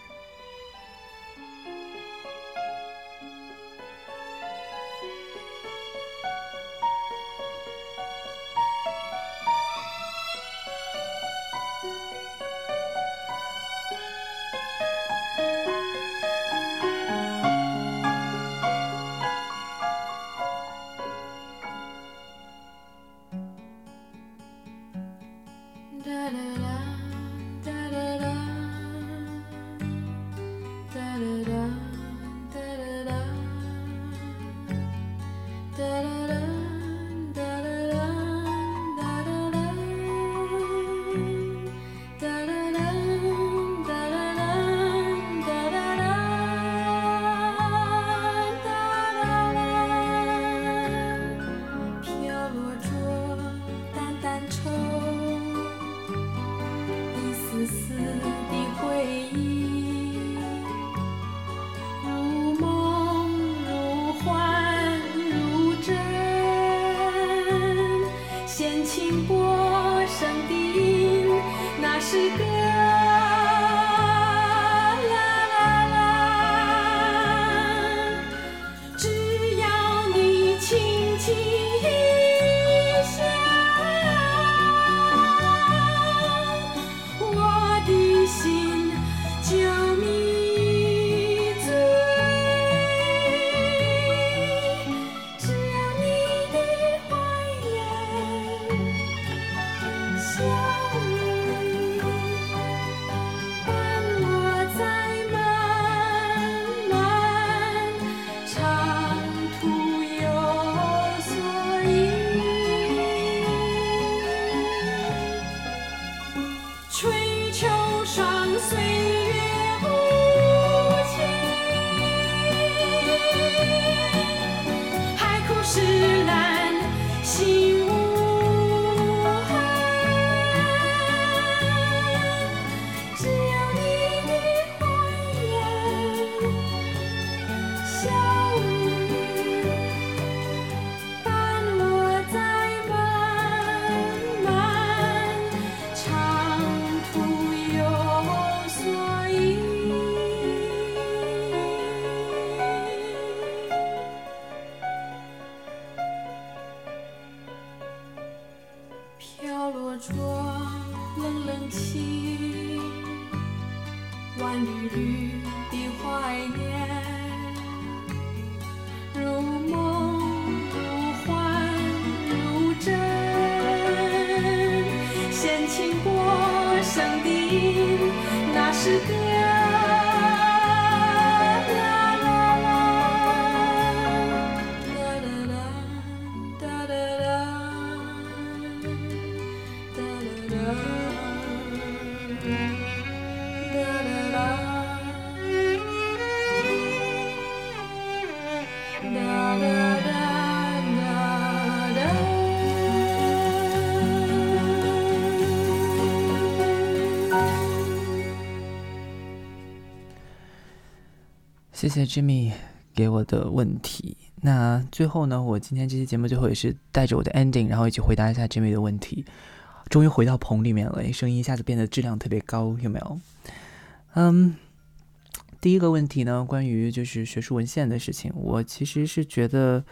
谢谢 Jimmy 给我的问题。那最后呢，我今天这期节目最后也是带着我的 ending，然后一起回答一下 Jimmy 的问题。终于回到棚里面了，声音一下子变得质量特别高，有没有？嗯，第一个问题呢，关于就是学术文献的事情，我其实是觉得，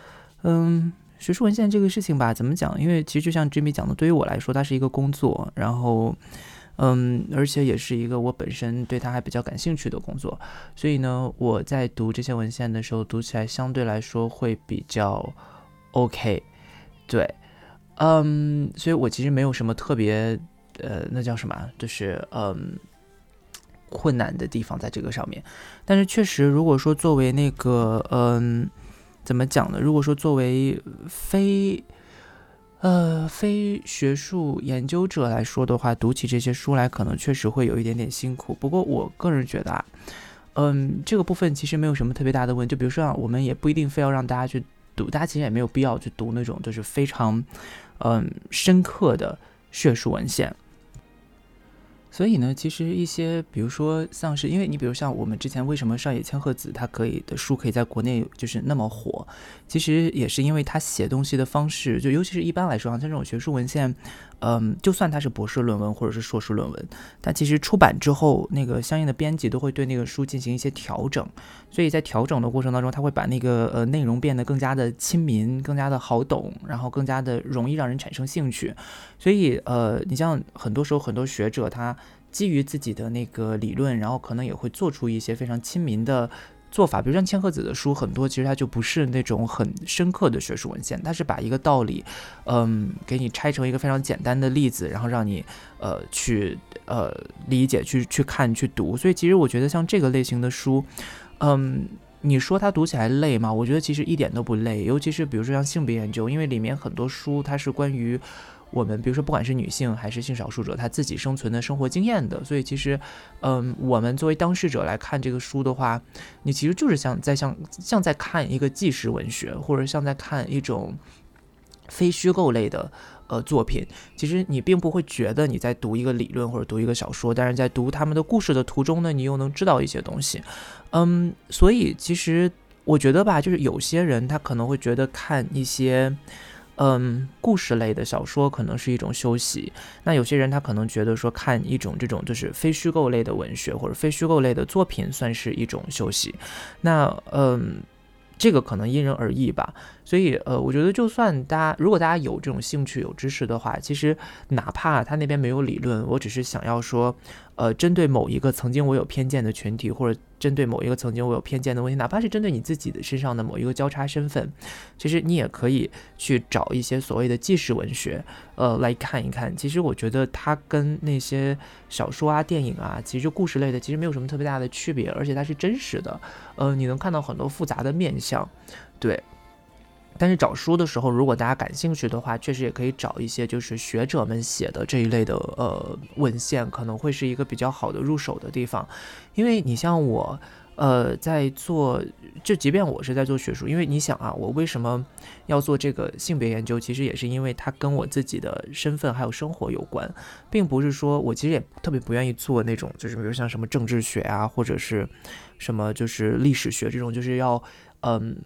嗯，学术文献这个事情吧，怎么讲？因为其实就像 Jimmy 讲的，对于我来说，它是一个工作，然后。嗯，而且也是一个我本身对它还比较感兴趣的工作，所以呢，我在读这些文献的时候，读起来相对来说会比较 OK，对，嗯，所以我其实没有什么特别，呃，那叫什么，就是嗯，困难的地方在这个上面。但是确实，如果说作为那个，嗯，怎么讲呢？如果说作为非呃，非学术研究者来说的话，读起这些书来可能确实会有一点点辛苦。不过我个人觉得啊，嗯，这个部分其实没有什么特别大的问题。就比如说啊，我们也不一定非要让大家去读，大家其实也没有必要去读那种就是非常嗯深刻的学术文献。所以呢，其实一些，比如说像是，因为你比如像我们之前为什么上野千鹤子他可以的书可以在国内就是那么火，其实也是因为他写东西的方式，就尤其是一般来说啊，像这种学术文献，嗯，就算它是博士论文或者是硕士论文，但其实出版之后，那个相应的编辑都会对那个书进行一些调整，所以在调整的过程当中，他会把那个呃内容变得更加的亲民，更加的好懂，然后更加的容易让人产生兴趣。所以呃，你像很多时候很多学者他。基于自己的那个理论，然后可能也会做出一些非常亲民的做法，比如像千鹤子的书，很多其实它就不是那种很深刻的学术文献，它是把一个道理，嗯，给你拆成一个非常简单的例子，然后让你呃去呃理解、去去看、去读。所以其实我觉得像这个类型的书，嗯，你说它读起来累吗？我觉得其实一点都不累，尤其是比如说像性别研究，因为里面很多书它是关于。我们比如说，不管是女性还是性少数者，她自己生存的生活经验的，所以其实，嗯，我们作为当事者来看这个书的话，你其实就是像在像像在看一个纪实文学，或者像在看一种非虚构类的呃作品。其实你并不会觉得你在读一个理论或者读一个小说，但是在读他们的故事的途中呢，你又能知道一些东西。嗯，所以其实我觉得吧，就是有些人他可能会觉得看一些。嗯，故事类的小说可能是一种休息。那有些人他可能觉得说看一种这种就是非虚构类的文学或者非虚构类的作品算是一种休息。那嗯。这个可能因人而异吧，所以呃，我觉得就算大家如果大家有这种兴趣、有知识的话，其实哪怕他那边没有理论，我只是想要说，呃，针对某一个曾经我有偏见的群体，或者针对某一个曾经我有偏见的问题，哪怕是针对你自己的身上的某一个交叉身份，其实你也可以去找一些所谓的纪实文学，呃，来看一看。其实我觉得它跟那些小说啊、电影啊，其实故事类的，其实没有什么特别大的区别，而且它是真实的，呃，你能看到很多复杂的面相。对，但是找书的时候，如果大家感兴趣的话，确实也可以找一些就是学者们写的这一类的呃文献，可能会是一个比较好的入手的地方。因为你像我，呃，在做，就即便我是在做学术，因为你想啊，我为什么要做这个性别研究？其实也是因为它跟我自己的身份还有生活有关，并不是说我其实也特别不愿意做那种，就是比如像什么政治学啊，或者是什么就是历史学这种，就是要。嗯，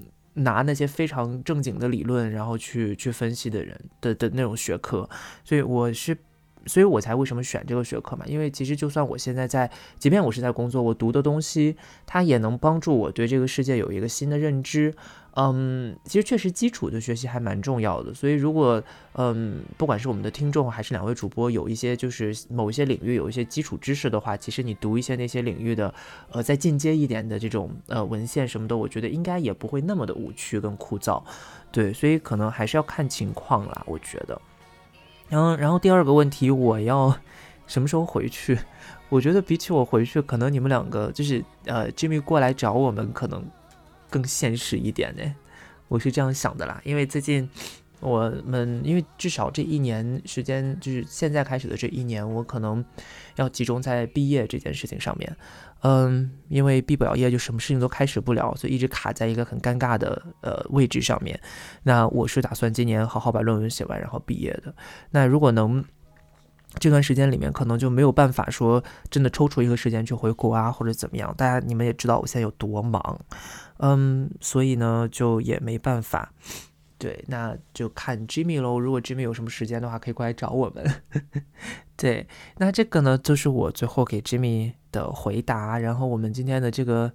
拿那些非常正经的理论，然后去去分析的人的的那种学科，所以我是，所以我才为什么选这个学科嘛？因为其实就算我现在在，即便我是在工作，我读的东西，它也能帮助我对这个世界有一个新的认知。嗯，其实确实基础的学习还蛮重要的，所以如果嗯，不管是我们的听众还是两位主播，有一些就是某一些领域有一些基础知识的话，其实你读一些那些领域的呃再进阶一点的这种呃文献什么的，我觉得应该也不会那么的无趣跟枯燥，对，所以可能还是要看情况啦，我觉得。然后，然后第二个问题，我要什么时候回去？我觉得比起我回去，可能你们两个就是呃，Jimmy 过来找我们，可能。更现实一点呢，我是这样想的啦。因为最近我们，因为至少这一年时间，就是现在开始的这一年，我可能要集中在毕业这件事情上面。嗯，因为毕不了业，就什么事情都开始不了，所以一直卡在一个很尴尬的呃位置上面。那我是打算今年好好把论文写完，然后毕业的。那如果能这段时间里面可能就没有办法说真的抽出一个时间去回国啊，或者怎么样。大家你们也知道我现在有多忙，嗯，所以呢就也没办法。对，那就看 Jimmy 喽。如果 Jimmy 有什么时间的话，可以过来找我们。对，那这个呢，就是我最后给 Jimmy 的回答。然后我们今天的这个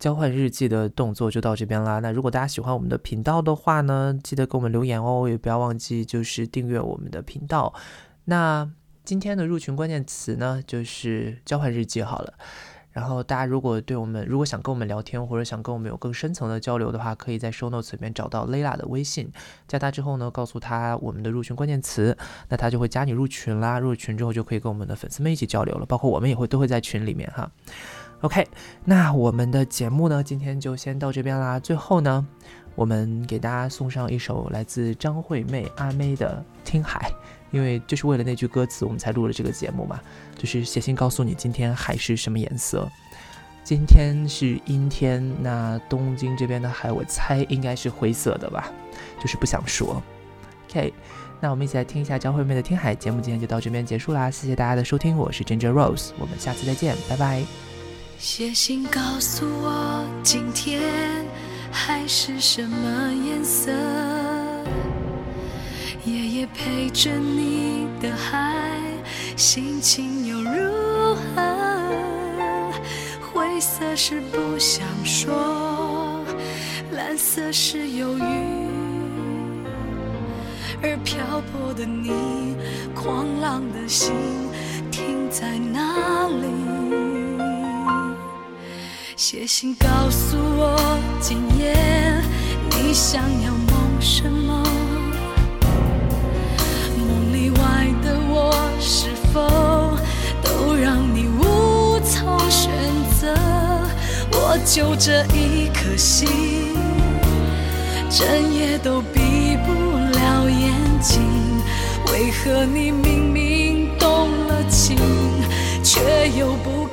交换日记的动作就到这边啦。那如果大家喜欢我们的频道的话呢，记得给我们留言哦，也不要忘记就是订阅我们的频道。那今天的入群关键词呢，就是交换日记好了。然后大家如果对我们，如果想跟我们聊天，或者想跟我们有更深层的交流的话，可以在 show notes 里面找到 Layla 的微信，加他之后呢，告诉他我们的入群关键词，那他就会加你入群啦。入群之后就可以跟我们的粉丝们一起交流了，包括我们也会都会在群里面哈。OK，那我们的节目呢，今天就先到这边啦。最后呢，我们给大家送上一首来自张惠妹阿妹的《听海》。因为就是为了那句歌词，我们才录了这个节目嘛。就是写信告诉你，今天海是什么颜色？今天是阴天，那东京这边的海，我猜应该是灰色的吧。就是不想说。OK，那我们一起来听一下张惠妹的《听海》。节目今天就到这边结束啦，谢谢大家的收听，我是 Ginger Rose，我们下次再见，拜拜。写信告诉我，今天海是什么颜色？夜夜陪着你的海，心情又如何？灰色是不想说，蓝色是忧郁，而漂泊的你，狂浪的心停在哪里？写信告诉我，今夜你想要梦什么？就这一颗心，整夜都闭不了眼睛。为何你明明动了情，却又不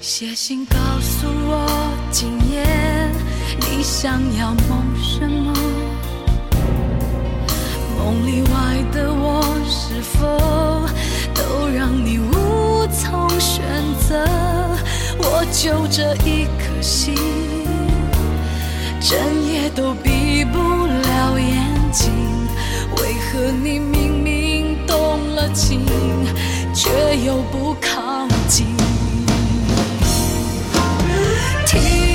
写信告诉我，今夜你想要梦什么？梦里外的我，是否都让你无从选择？我就这一颗心，整夜都闭不了眼睛。为何你明明动了情，却又不靠近？tears.